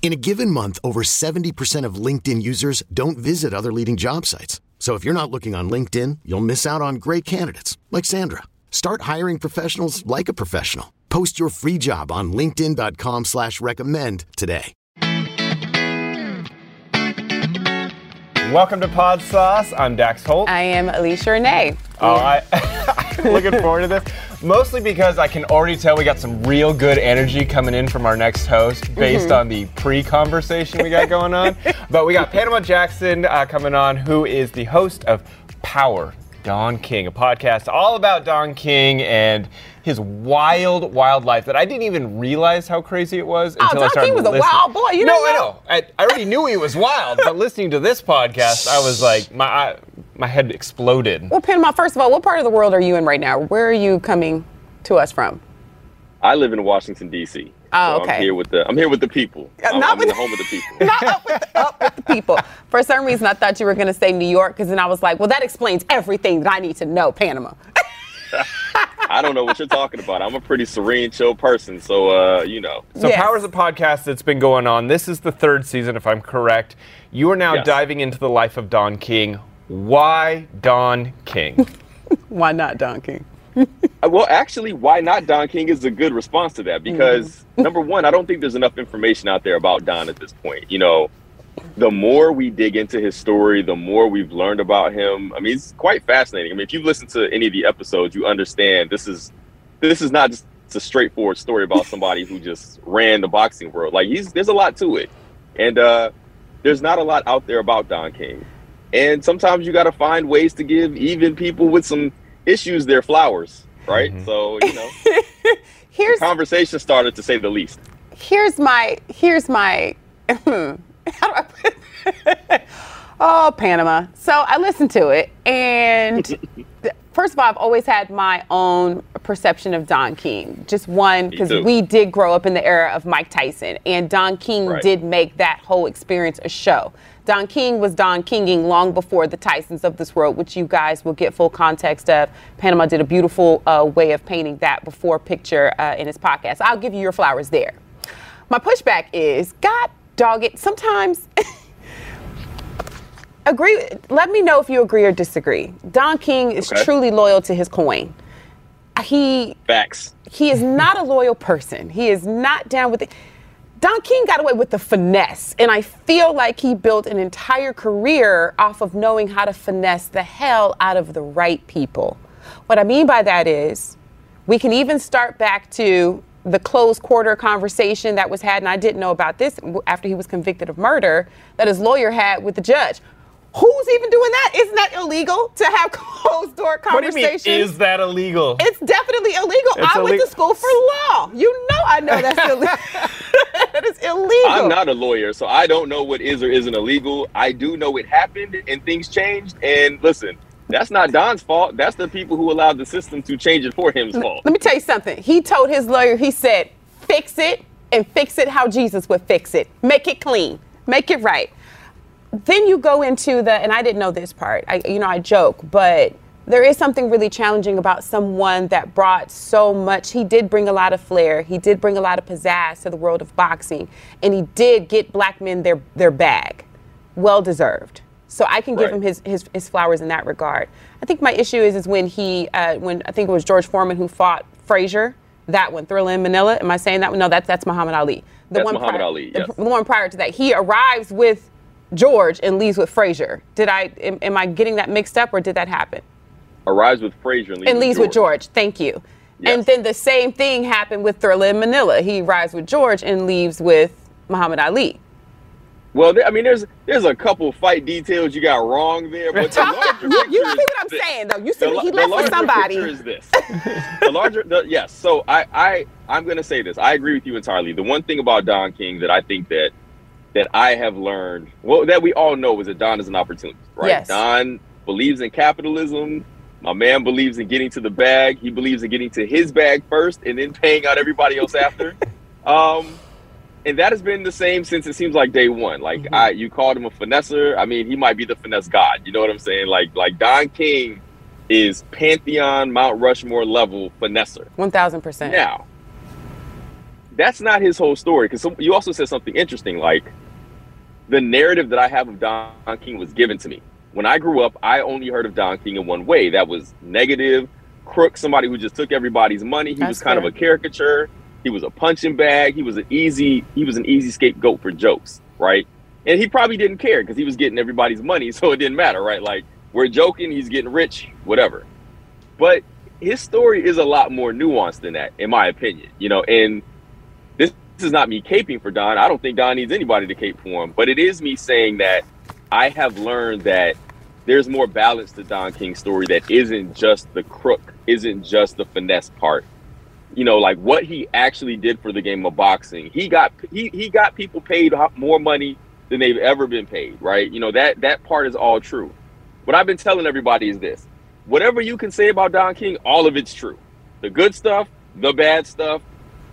In a given month, over 70% of LinkedIn users don't visit other leading job sites. So if you're not looking on LinkedIn, you'll miss out on great candidates like Sandra. Start hiring professionals like a professional. Post your free job on LinkedIn.com slash recommend today. Welcome to Pod Sauce. I'm Dax Holt. I am Alicia Renee. Oh, I, I'm looking forward to this. Mostly because I can already tell we got some real good energy coming in from our next host based Mm-hmm. on the pre conversation we got going on. but we got Panama Jackson uh, coming on, who is the host of Power Don King, a podcast all about Don King and his wild, wild life that I didn't even realize how crazy it was Oh, until I Don started King was a wild boy. You no, didn't I know? know. I, I already knew he was wild, but listening to this podcast, I was like, my I, my head exploded. Well, Panama, first of all, what part of the world are you in right now? Where are you coming to us from? I live in Washington D.C. Oh, so okay. I'm here with the I'm here with the people. Uh, I'm, not I'm in with- the home of the people. Not up with, the, up with the people. For some reason, I thought you were going to say New York, because then I was like, well, that explains everything that I need to know, Panama. I don't know what you're talking about. I'm a pretty serene, chill person, so uh, you know. So Yes. Power's a podcast that's been going on. This is the third season, if I'm correct. You are now Yes. diving into the life of Don King. Why Don King? Why not Don King? Uh, Well, actually, why not Don King is a good response to that because Mm-hmm. number one, I don't think there's enough information out there about Don at this point. You know, the more we dig into his story, the more we've learned about him. I mean, it's quite fascinating. I mean, if you've listened to any of the episodes, you understand this is this is not just a straightforward story about somebody who just ran the boxing world. Like he's there's a lot to it, and uh, there's not a lot out there about Don King. And sometimes you got to find ways to give even people with some issues their flowers, right? Mm-hmm. So you know Here's conversation started to say the least. here's my here's my how do I put oh Panama. So I listened to it and th- first of all I've always had my own perception of Don King. Just one because we did grow up in the era of Mike Tyson and Don King Right. did make that whole experience a show. Don King was Don Kinging long before the Tysons of this world, which you guys will get full context of. Panama did a beautiful uh, way of painting that before picture uh, in his podcast. I'll give you your flowers there. My pushback is, God dog it, sometimes agree let me know if you agree or disagree. Don King is Okay. truly loyal to his coin. He Facts. he is not a loyal person. He is not down with it. Don King got away with the finesse, and I feel like he built an entire career off of knowing how to finesse the hell out of the right people. What I mean by that is, we can even start back to the closed quarter conversation that was had, and I didn't know about this after he was convicted of murder, that his lawyer had with the judge. Who's even doing that? Isn't that illegal to have closed door conversations? what do you conversations? mean? Is that illegal? It's definitely illegal. It's I went illegal. to school for law. You know I know that's illegal. that is illegal. I'm not a lawyer, so I don't know what is or isn't illegal. I do know it happened and things changed. And listen, that's not Don's fault. That's the people who allowed the system to change it for him's fault. Let me tell you something. He told his lawyer, he said, fix it and fix it how Jesus would fix it. Make it clean. Make it right. Then you go into the, and I didn't know this part. I, you know, I joke, but there is something really challenging about someone that brought so much. He did bring a lot of flair. He did bring a lot of pizzazz to the world of boxing, and he did get black men their their bag, well deserved. So I can give Right. him his, his his flowers in that regard. I think my issue is is when he uh, when I think it was George Foreman who fought Frazier. That one, Thrilla in Manila. Am I saying that one? No, that's that's Muhammad Ali. The That's one Muhammad prior- Ali, the- yes. the one prior to that, he arrives with George and leaves with Frazier. Did I am, am I getting that mixed up or did that happen? Arrives with Frazier and leaves, and leaves with George. Thank you. Yes. And then the same thing happened with Thrilla in Manila. He arrives with George and leaves with Muhammad Ali. Well, I mean, there's there's a couple fight details you got wrong there, but the larger You, you see what I'm this. saying, though. You see The, he left the with larger somebody. picture is this. the larger, the, yes. So I, I, I'm going to say this. I agree with you entirely. The one thing about Don King that I think that that I have learned, well, that we all know, is that Don is an opportunist, right? Yes. Don believes in capitalism. My man believes in getting to the bag. He believes in getting to his bag first and then paying out everybody else after. Um, and that has been the same since it seems like day one. Like Mm-hmm. I, you called him a finesser. I mean, he might be the finesse god. You know what I'm saying? Like, like Don King is pantheon Mount Rushmore level finesser. 1000%. Now, that's not his whole story. Because you also said something interesting. Like the narrative that I have of Don King was given to me when I grew up. I only heard of Don King in one way. That was negative, crook, somebody who just took everybody's money. He That's was kind fair. of a caricature. He was a punching bag. He was an easy. He was an easy scapegoat for jokes, right? And he probably didn't care because he was getting everybody's money, so it didn't matter, right? Like we're joking, he's getting rich, whatever. But his story is a lot more nuanced than that, in my opinion. You know, and this, is not me caping for Don. I don't think Don needs anybody to cape for him, but it is me saying that I have learned that there's more balance to Don King's story that isn't just the crook, isn't just the finesse part. You know, like what he actually did for the game of boxing. He got he he got people paid more money than they've ever been paid, right? You know, that that part is all true. What I've been telling everybody is this. Whatever you can say about Don King, all of it's true. The good stuff, the bad stuff,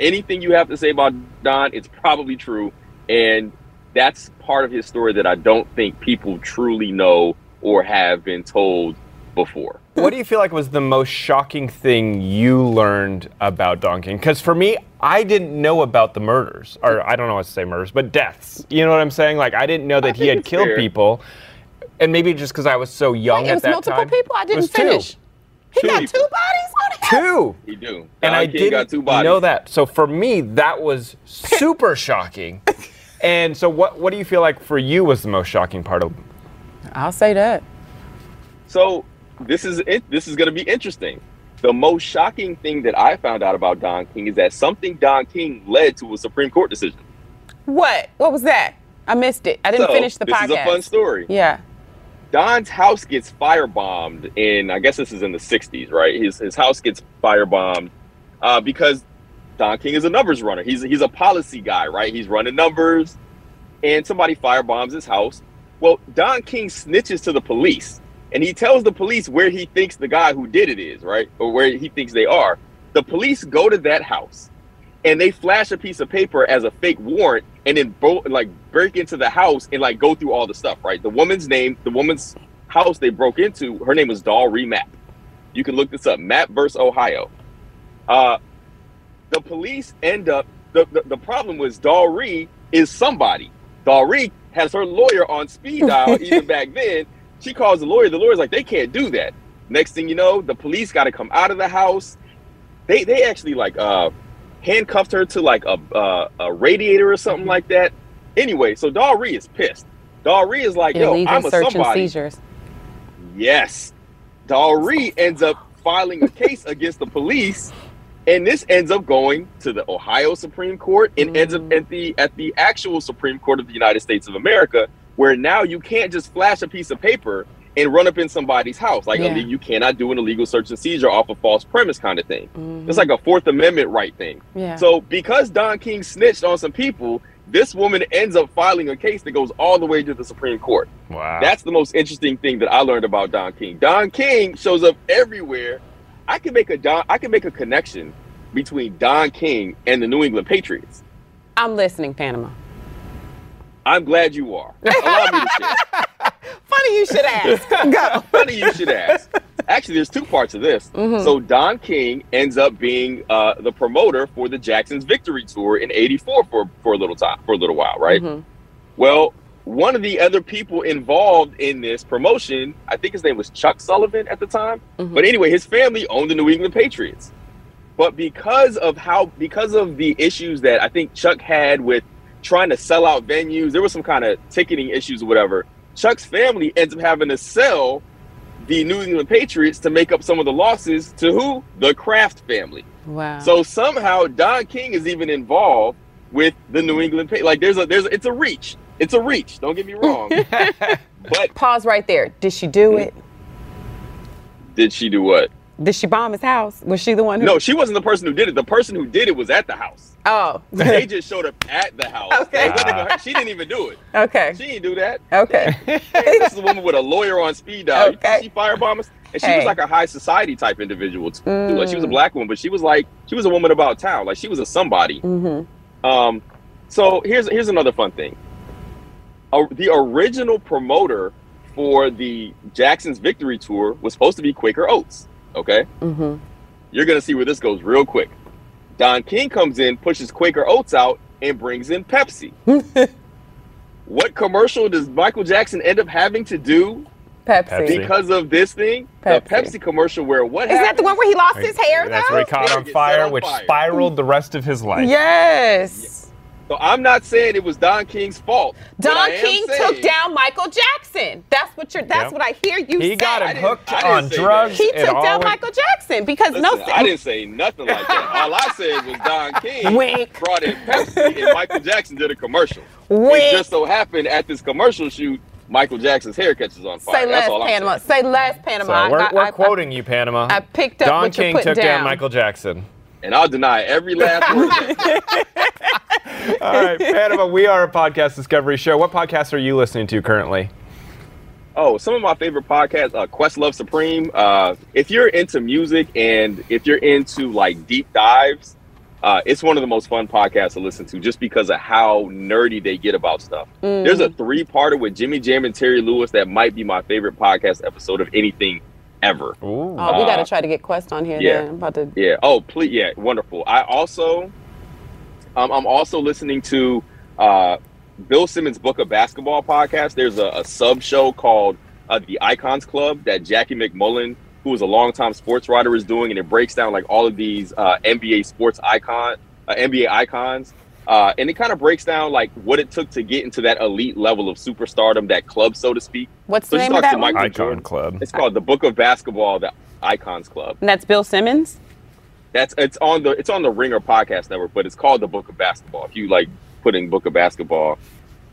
anything you have to say about Don, it's probably true. And that's part of his story that I don't think people truly know or have been told before. What do you feel like was the most shocking thing you learned about Don King? Because for me, I didn't know about the murders, or I don't know what to say murders, but deaths. You know what I'm saying? Like I didn't know that he had killed fair. people, and maybe just because I was so young Wait, at it was that multiple people? I didn't finish. two. Finish. He Two got people. two bodies? How the hell? Two. He do. And Don I King didn't got two bodies. know that. So for me, that was super shocking. And so, what what do you feel like for you was the most shocking part of? I'll say that. So this is it. This is going to be interesting. The most shocking thing that I found out about Don King is that something Don King led to a Supreme Court decision. What? What was that? I missed it. I didn't So, finish the this podcast. This is a fun story. Yeah. Don's house gets firebombed in, I guess this is in the 60s, right? His, his house gets firebombed uh, because Don King is a numbers runner. He's, he's a policy guy, right? He's running numbers, and somebody firebombs his house. Well, Don King snitches to the police, and he tells the police where he thinks the guy who did it is, right? Or where he thinks they are. The police go to that house, and they flash a piece of paper as a fake warrant and then like break into the house and like go through all the stuff right? The woman's name the woman's house they broke into her name was Doll Mapp. you can look this up Mapp versus ohio. Uh the police end up the, the, the problem was Dollree is somebody. Dollree has her lawyer on speed dial even back then. She calls the lawyer the lawyer's like they can't do that. Next thing you know the police got to come out of the house. They they actually like uh handcuffed her to like a uh, a radiator or something Mm-hmm. like that. Anyway, so Dollree is pissed. Dollree is like, yo, Illegal I'm a somebody. seizures. Yes. Dollree ends up filing a case against the police, and this ends up going to the Ohio Supreme Court and ends up at the at the actual Supreme Court of the United States of America, where now you can't just flash a piece of paper and run up in somebody's house. Like Yeah. you cannot do an illegal search and seizure off a false premise kind of thing. Mm-hmm. It's like a Fourth Amendment right thing. Yeah. So because Don King snitched on some people, this woman ends up filing a case that goes all the way to the Supreme Court. Wow. That's the most interesting thing that I learned about Don King. Don King shows up everywhere. I can make a Don I can make a connection between Don King and the New England Patriots. I'm listening, Panama. I'm glad you are. Allow me to share. Funny you should ask. Go. Funny you should ask. Actually, there's two parts of this. Mm-hmm. So Don King ends up being uh, the promoter for the Jackson's Victory Tour in '84 for for a little time, for a little while, right? Mm-hmm. Well, one of the other people involved in this promotion, I think his name was Chuck Sullivan at the time. Mm-hmm. But anyway, his family owned the New England Patriots. But because of how, because of the issues that I think Chuck had with trying to sell out venues, there was some kind of ticketing issues or whatever. Chuck's family ends up having to sell the New England Patriots to make up some of the losses to who? The Kraft family. Wow. So somehow Don King is even involved with the New England Patriots. Like there's a there's a, it's a reach. It's a reach. Don't get me wrong. but Pause right there. Did she do it? did she do what? Did she bomb his house? Was she the one who? No, she wasn't the person who did it. The person who did it was at the house. Oh. They just showed up at the house. Okay. It wasn't even her- she didn't even do it. okay. She didn't do that. Okay. this is a woman with a lawyer on speed dial. Okay. She firebomb us. And she Hey. was like a high society type individual too. Like she was a black woman, but she was like she was a woman about town. Like she was a somebody. Hmm. Um, so here's here's another fun thing. Uh, the original promoter for the Jackson's Victory Tour was supposed to be Quaker Oats. Okay. Mm-hmm. You're gonna see where this goes real quick. Don King comes in, pushes Quaker Oats out, and brings in Pepsi. what commercial does Michael Jackson end up having to do Pepsi. Pepsi. because of this thing? Pepsi. The Pepsi commercial where what Is that the one where he lost Right. his hair That's though? where he caught on fire, set on which fire. spiraled the rest of his life. Yes. So I'm not saying it was Don King's fault. Don King saying- took down Michael Jackson. That's what you're. That's Yep. what I hear you He say. got him hooked on drugs. that. He took all down went- Michael Jackson because Listen, no. I didn't say nothing like that. All I said was Don King Wink. brought in Pepsi and Michael Jackson did a commercial. Wink. It just so happened at this commercial shoot, Michael Jackson's hair catches on fire. Say That's less all I'm Panama. Say less Panama. So we're, I- we're I- quoting you, Panama. I picked up Don what you're King took down down. Michael Jackson. And I'll deny every last word. of that. All right, Panama, we are a podcast discovery show. What podcasts are you listening to currently? Oh, some of my favorite podcasts, uh, Questlove Supreme. Uh, if you're into music and if you're into like deep dives, uh, it's one of the most fun podcasts to listen to just because of how nerdy they get about stuff. There's a three parter with Jimmy Jam and Terry Lewis that might be my favorite podcast episode of anything ever. Ooh. Oh, we got to Uh, try to get Quest on here. yeah. Then. I'm about to. Yeah. Oh, please. Yeah. Wonderful. I also, um, I'm also listening to uh, Bill Simmons' Book of Basketball podcast. There's a, a sub show called uh, The Icons Club that Jackie MacMullan, who is a longtime sports writer, is doing, and it breaks down like all of these uh, NBA sports icon, uh, NBA icons. Uh, and it kind of breaks down like what it took to get into that elite level of superstardom, that club, so to speak. What's So the name of that to one? Michael Icon Jordan. Club. It's called The Book of Basketball, the Icons Club. And that's Bill Simmons. That's it's on the it's on the Ringer podcast network, but it's called the Book of Basketball. If you like putting Book of Basketball,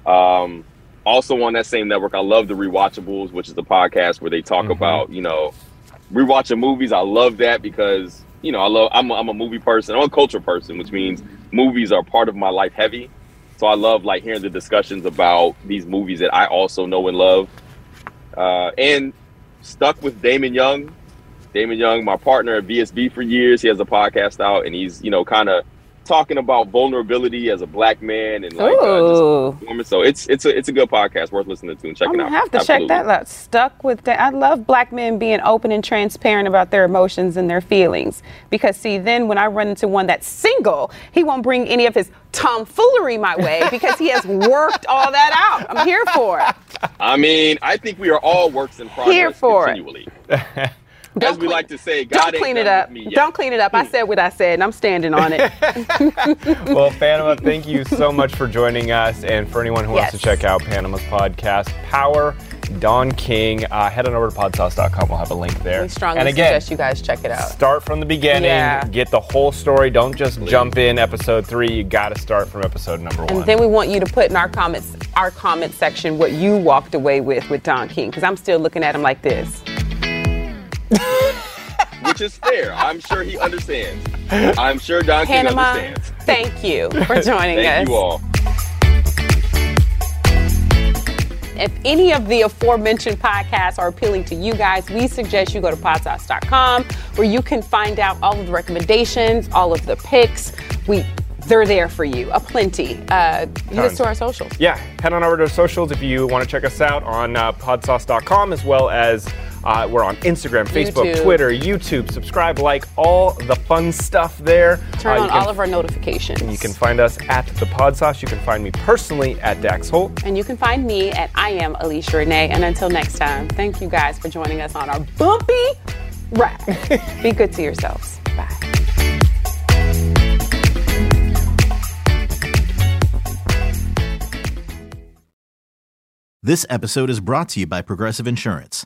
um, also on that same network, I love the Rewatchables, which is the podcast where they talk about you know rewatching movies. I love that because you know I love I'm a, I'm a movie person. I'm a culture person, which means movies are part of my life heavy. So I love like hearing the discussions about these movies that I also know and love. Uh, and stuck with Damon Young. Damon Young, my partner at VSB for years, he has a podcast out, and he's you know kind of talking about vulnerability as a black man and like uh, Ooh. just performance. So it's it's a it's a good podcast worth listening to and checking I'm out. gonna have to Absolutely. check that out. Stuck with that. I love black men being open and transparent about their emotions and their feelings. Because see, then when I run into one that's single, he won't bring any of his tomfoolery my way because he has worked all that out. I'm here for it. I mean, I think we are all works in progress Here for it. continually. As we clean- like to say, God Don't ain't clean it up. with me. Don't clean it up. I said what I said, and I'm standing on it. Well, Panama, thank you so much for joining us. And for anyone who wants to check out Panama's podcast, Power Don King, uh, head on over to podsauce.com. We'll have a link there. We strongly and again, suggest you guys check it out. start from the beginning, Yeah. get the whole story. Don't just jump in episode three. You got to start from episode number one. And then we want you to put in our comments, our comment section, what you walked away with with Don King, because I'm still looking at him like this. Which is fair. I'm sure he understands. I'm sure Don King Panama, understands. thank you for joining us. Thank you all. If any of the aforementioned podcasts are appealing to you guys, we suggest you go to podsauce.com where you can find out all of the recommendations, all of the picks. We they're there for you, aplenty. Uh, hit us to our socials. yeah, head on over to our socials if you want to check us out on uh, podsauce.com as well as uh, we're on Instagram, Facebook, YouTube. Twitter, YouTube. Subscribe, like all the fun stuff there. Turn Uh, on can- all of our notifications. You can find us at the Pod Sauce. You can find me personally at Dax Holt. And you can find me at I am Alicia Renee. And until next time, thank you guys for joining us on our bumpy ride. Be good to yourselves. Bye. This episode is brought to you by Progressive Insurance.